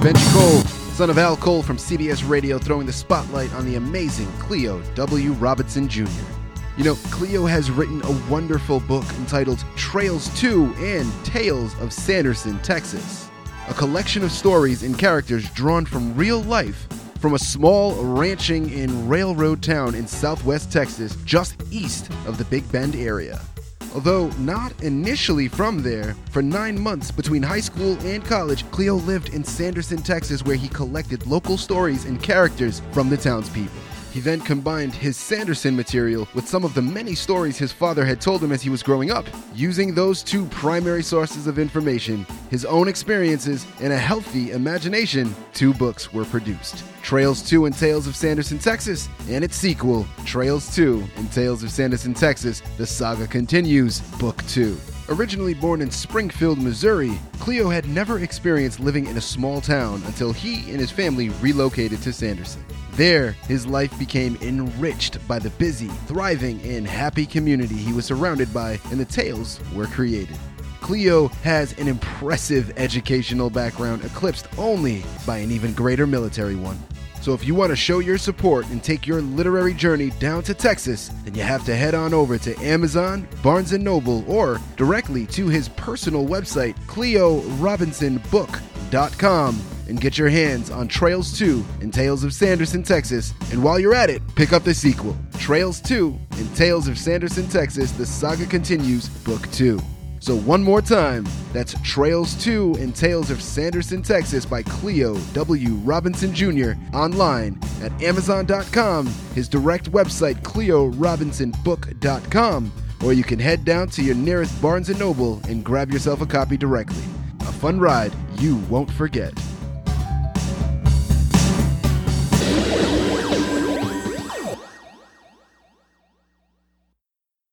Benji Cole, son of Al Cole from CBS Radio, throwing the spotlight on the amazing Cleo W. Robinson Jr. You know, Cleo has written a wonderful book entitled Trails to and Tales of Sanderson, Texas. A collection of stories and characters drawn from real life from a small ranching and railroad town in southwest Texas, just east of the Big Bend area. Although not initially from there, for nine months between high school and college, Cleo lived in Sanderson, Texas, where he collected local stories and characters from the townspeople. He then combined his Sanderson material with some of the many stories his father had told him as he was growing up. Using those two primary sources of information, his own experiences, and a healthy imagination, two books were produced Trails to and Tales of Sanderson, Texas, and its sequel, Trails to and Tales of Sanderson, Texas The Saga Continues, Book 2. Originally born in Springfield, Missouri, Cleo had never experienced living in a small town until he and his family relocated to Sanderson. There, his life became enriched by the busy, thriving, and happy community he was surrounded by, and the tales were created. Cleo has an impressive educational background eclipsed only by an even greater military one. So if you want to show your support and take your literary journey down to Texas, then you have to head on over to Amazon, Barnes & Noble, or directly to his personal website, cleorobinsonbook.com and get your hands on Trails to and Tales of Sanderson, Texas. And while you're at it, pick up the sequel, Trails to and Tales of Sanderson, Texas, The Saga Continues, Book 2. So, one more time, that's Trails to and Tales of Sanderson, Texas by Cleo W. Robinson Jr. online at Amazon.com, his direct website, CleoRobinsonBook.com, or you can head down to your nearest Barnes & Noble and grab yourself a copy directly. A fun ride you won't forget.